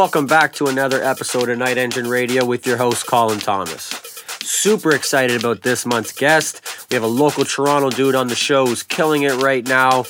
welcome back to another episode of Nightenjin Radio with your host, Colin Thomas. Super excited about this month's guest. We have a local Toronto dude on the show who's killing it right now.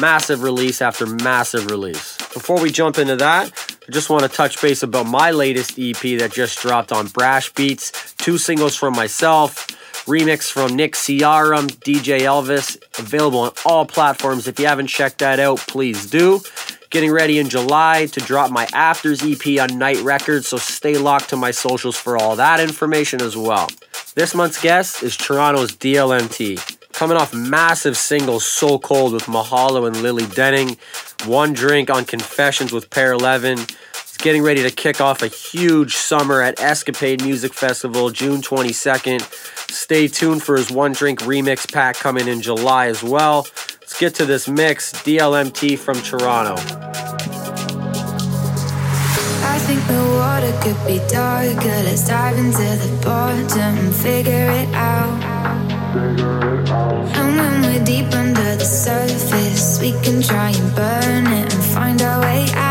Massive release after massive release. Before we jump into that, I just want to touch base about my latest EP that just dropped on Brash Beats. Two singles from myself, remix from Nick Ciarum, DJ Elvis, available on all platforms. If you haven't checked that out, please do. Getting ready in July to drop my Afters EP on Night Records, so stay locked to my socials for all that information as well. This month's guest is Toronto's DLMT. Coming off massive singles So Cold with Mahalo and Lily Denning, One Drink on Confessions with Pair 11. Getting ready to kick off a huge summer at Escapade Music Festival June 22nd. Stay tuned for his One Drink remix pack coming in July as well. Let's get to this mix DLMT from Toronto. I think the water could be darker. Let's dive into the bottom and figure it out. And when we're deep under the surface, we can try and burn it and find our way out.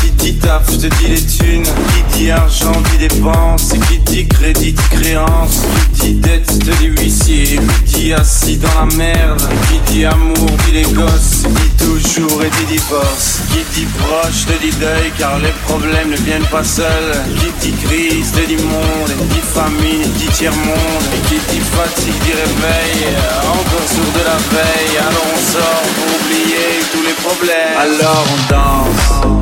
Qui dit taf, je te dis les thunes, qui dit argent, dit dépenses, qui dit crédit, dit créance, qui dit dette, te dit huissier, qui dit assis dans la merde, qui dit amour, dit les gosses, dit toujours et dit divorce, qui dit proche, te dit deuil, car les problèmes ne viennent pas seuls, qui dit crise, te dit monde, et dit famine, dit tiers-monde, et qui dit fatigue, dit réveil, encore sourd de la veille, alors on sort pour oublier tous les problèmes. Alors on danse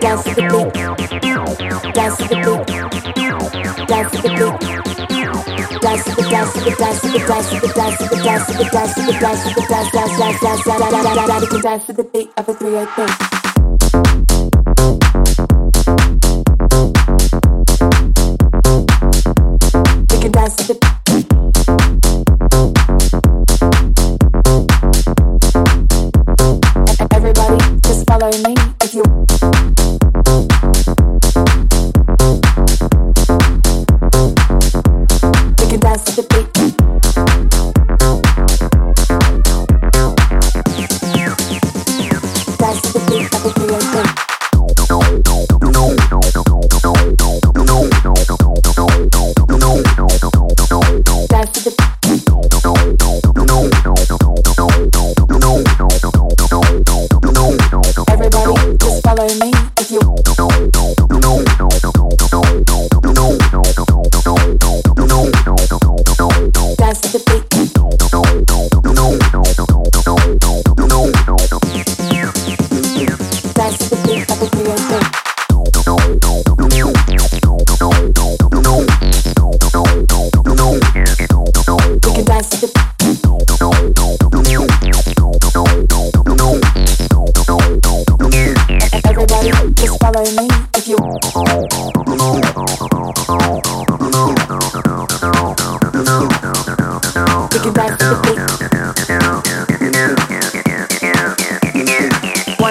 Dance to the beat Dance to the beat. Dance to the beat. Dance to the dance to the dance to the dance to the dance to the dance to the dance to the dance to the dance to the dance to the beat of a 383.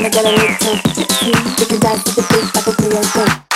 Wanna get a little tipsy? We can dance to the beat of a 383.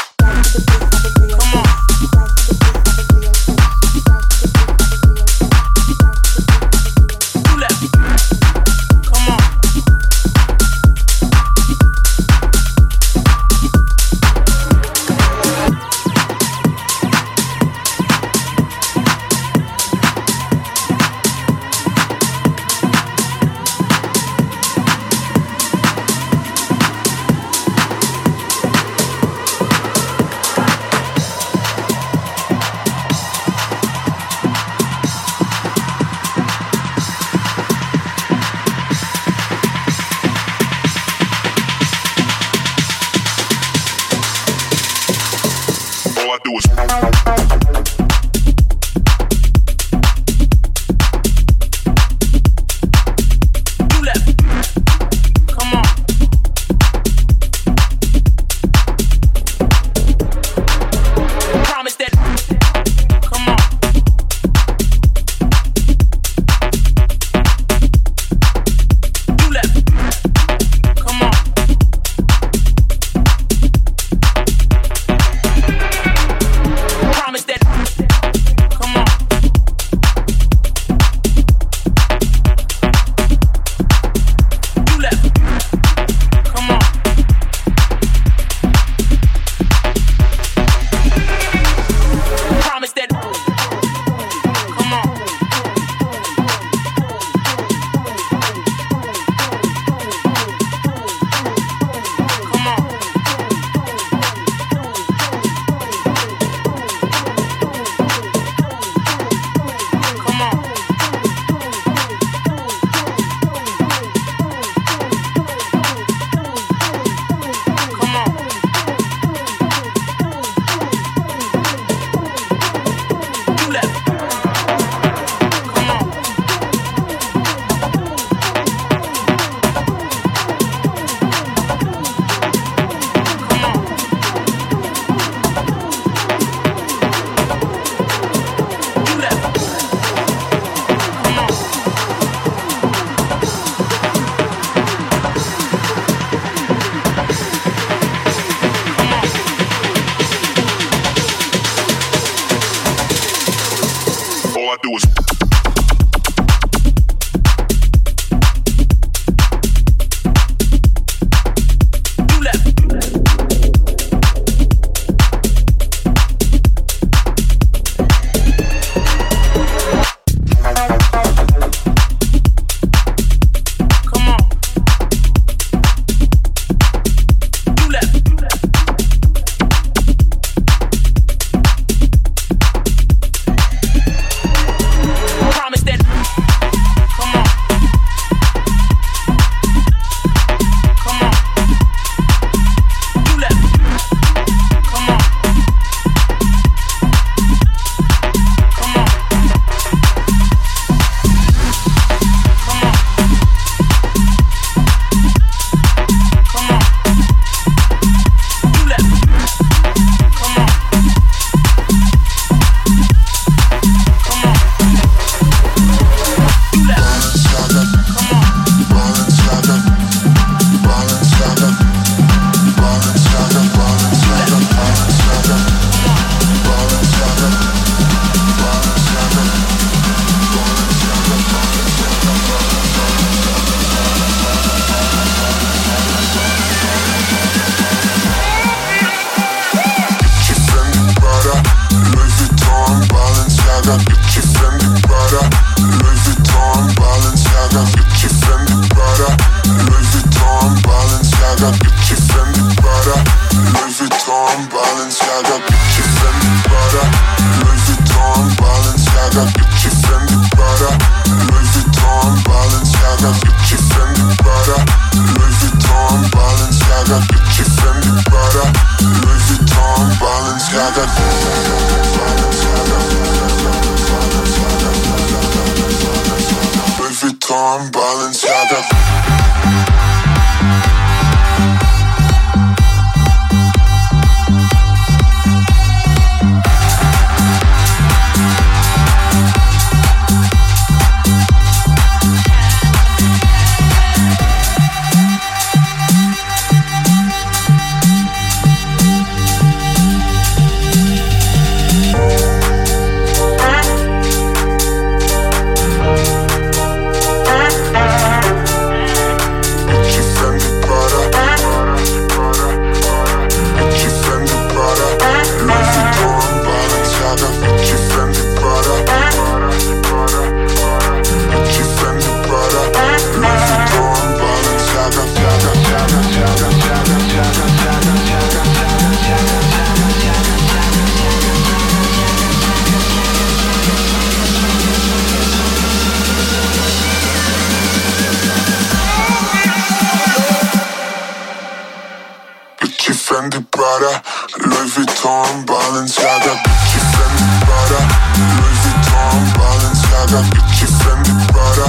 Fendi Prada, Louis Vuitton, Balenciaga, Gucci Fendi Prada, Louis Vuitton, Balenciaga, Gucci Fendi Prada,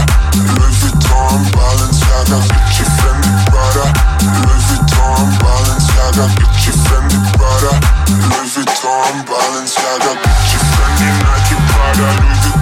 Louis Vuitton, Balenciaga, Gucci Fendi Prada, Louis Vuitton, Balenciaga, Gucci Fendi Prada, Louis Vuitton, Balenciaga, Gucci Fendi Nike Prada, Louis Vuitton.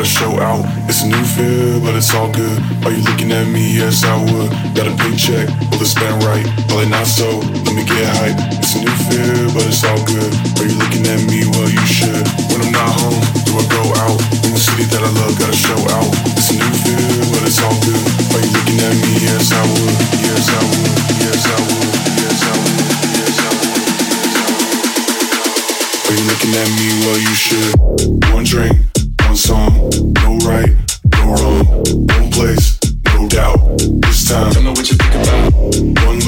gotta show out. It's a new feel, but it's all good. Are you looking at me? Yes, I would. Got a paycheck, will it spend right? Probably not so, let me get hype. It's a new feel, but it's all good. Are you looking at me? Well, you should. When I'm not home, do I go out? In the city that I love, gotta show out. It's a new feel, but it's all good. Are you looking at me? Yes, I would. Yes, I would. Yes, I would. Yes, I would. Yes, I would. Are you looking at me? Well, you should. One drink song, no right, no wrong. One place, no doubt. This time, tell me what you think about. One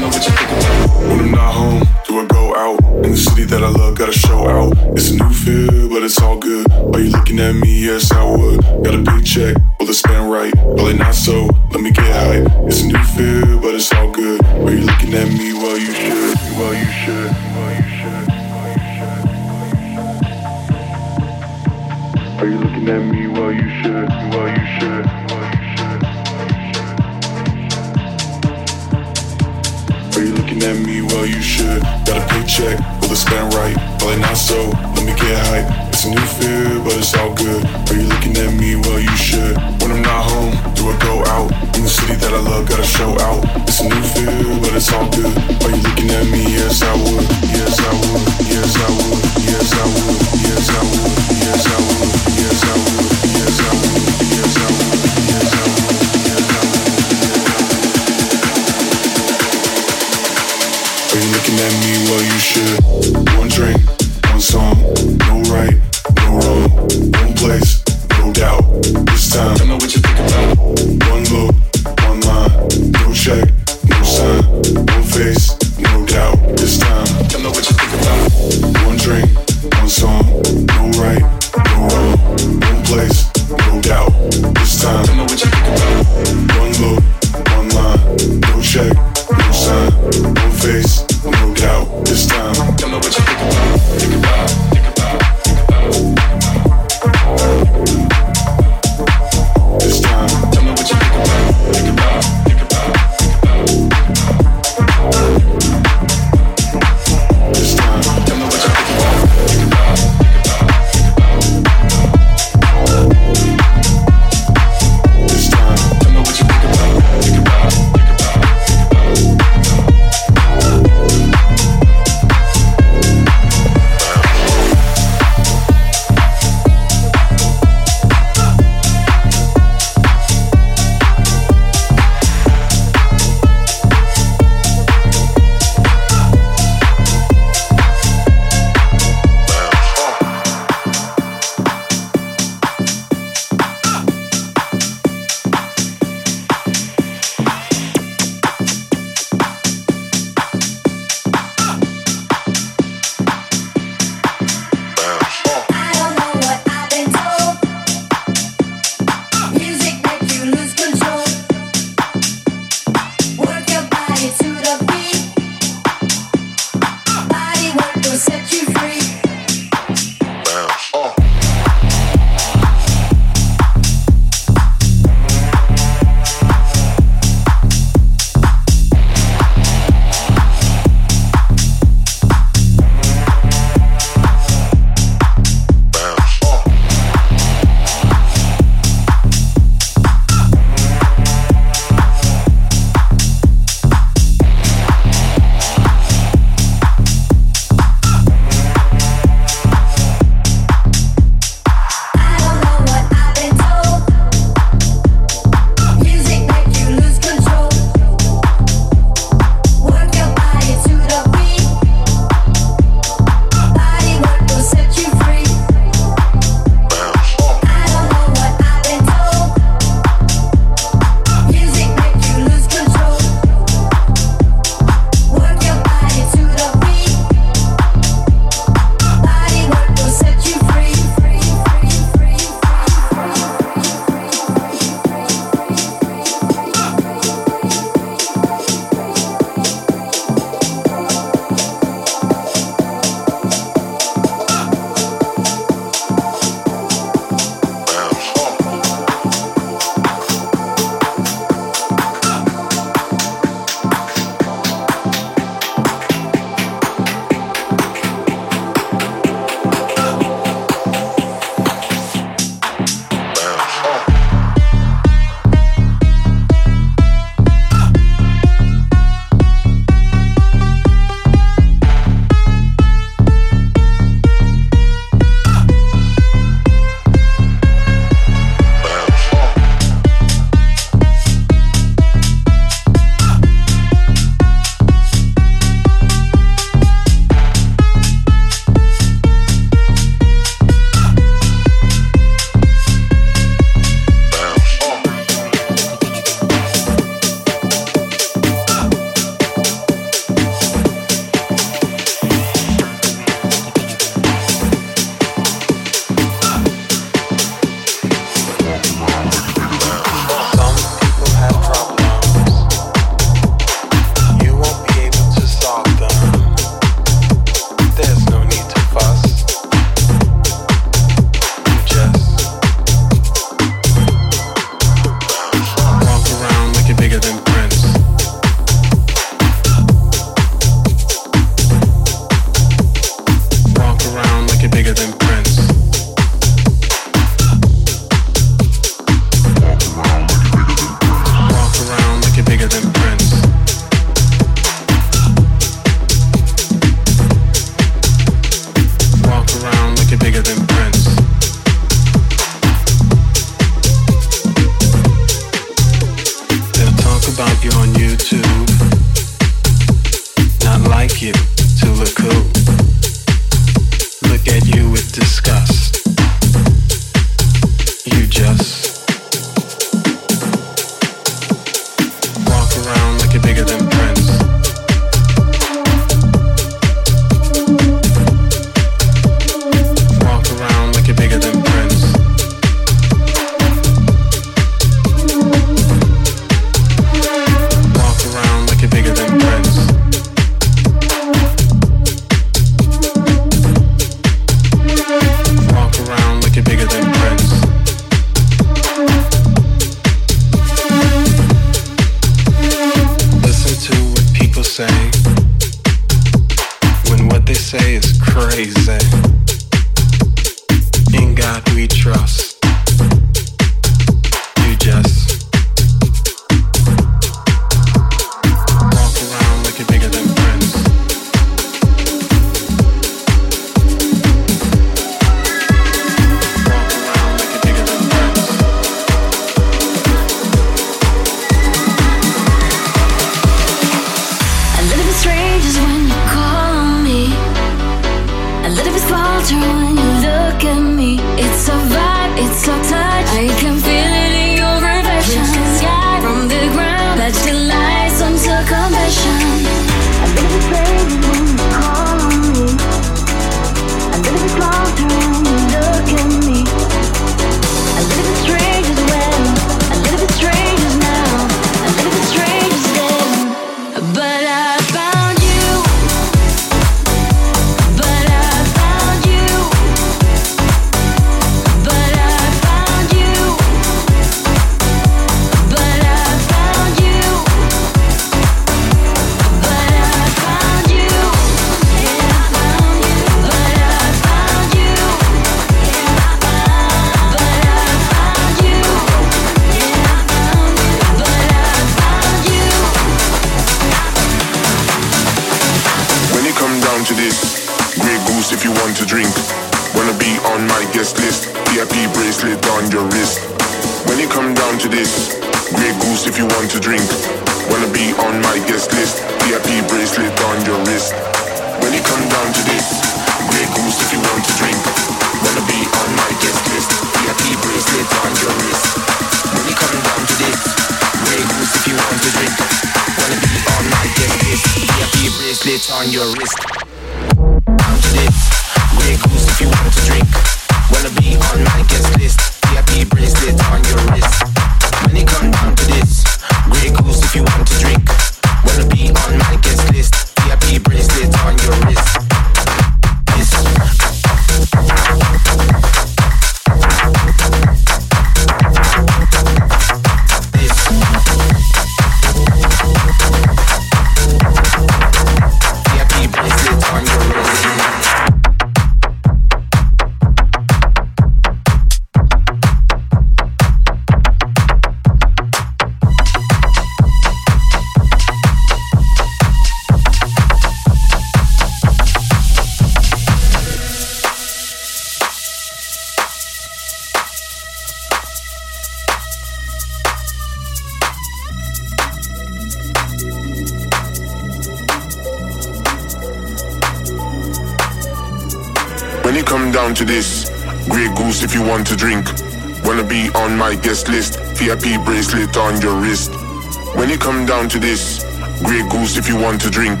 to this. Grey goose if you want to drink.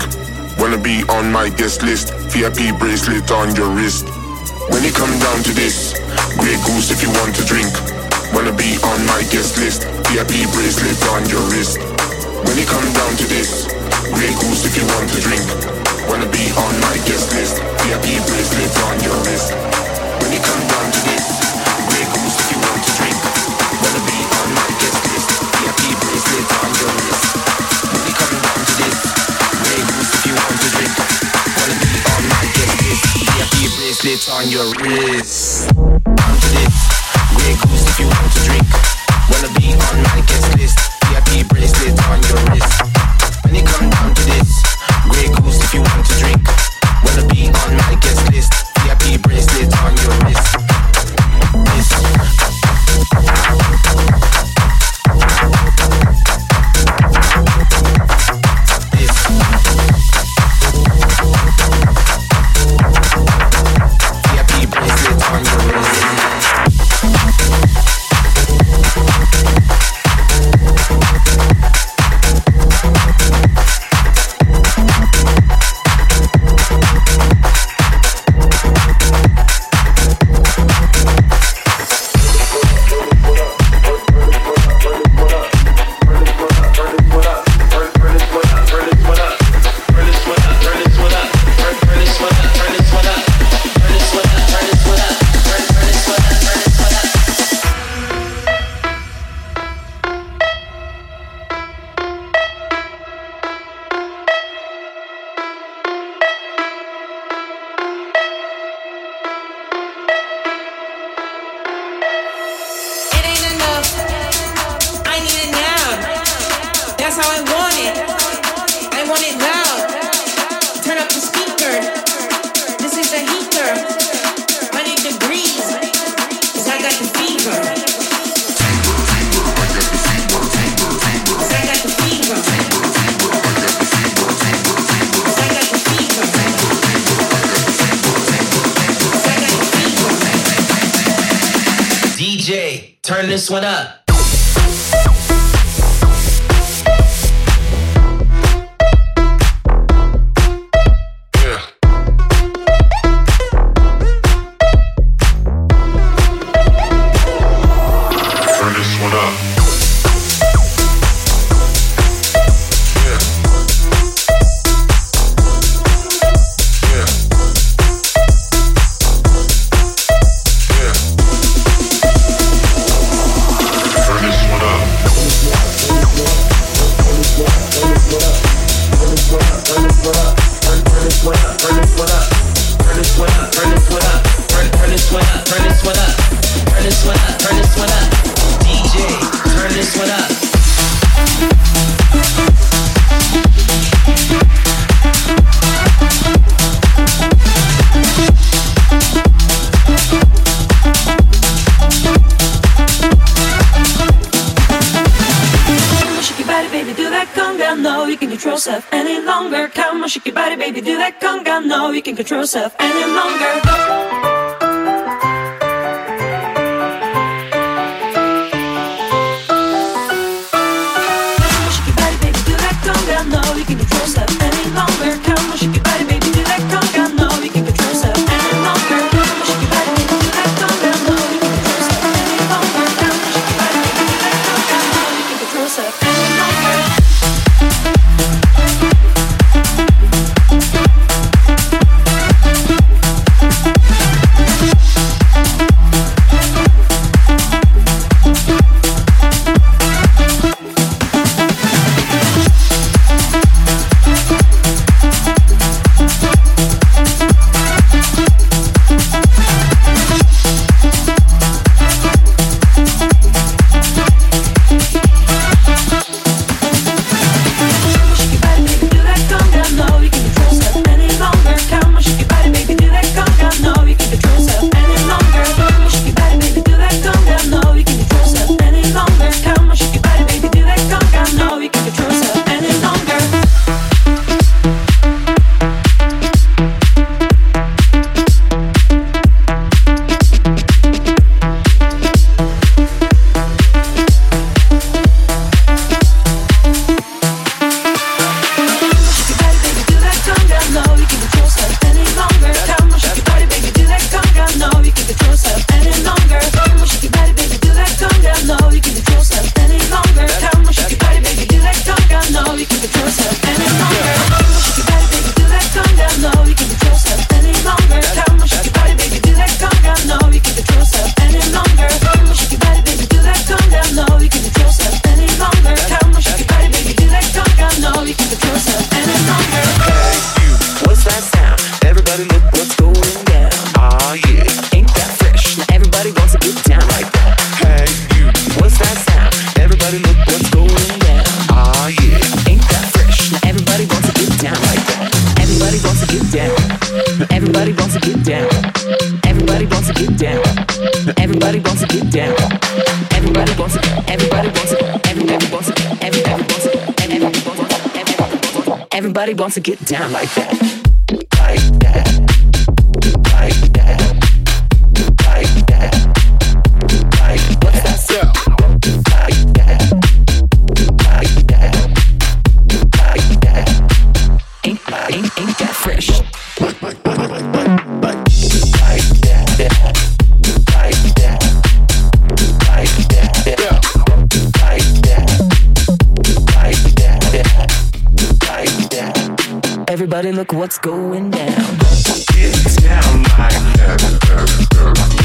Wanna be on my guest list. VIP bracelet on your wrist. When you come down to this, Grey goose if you want to drink. Wanna be on my guest list. VIP bracelet on your wrist. When you come down to this, Grey goose if you want to drink. Wanna be on my guest list. VIP bracelet on your wrist. When you come down to this. bracelet on your wrist. Come to this, Grey Goose if you want to drink. Wanna be on my guest list. Everybody look what's going down. Get down like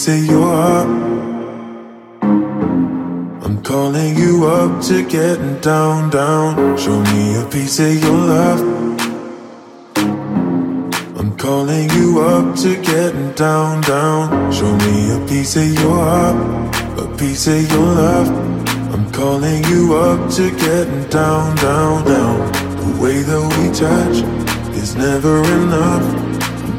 piece of your heart. I'm calling you up to getting down, down. Show me a piece of your love. I'm calling you up to getting down, down. Show me a piece of your heart, a piece of your love. I'm calling you up to getting down, down, down. The way that we touch is never enough.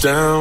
down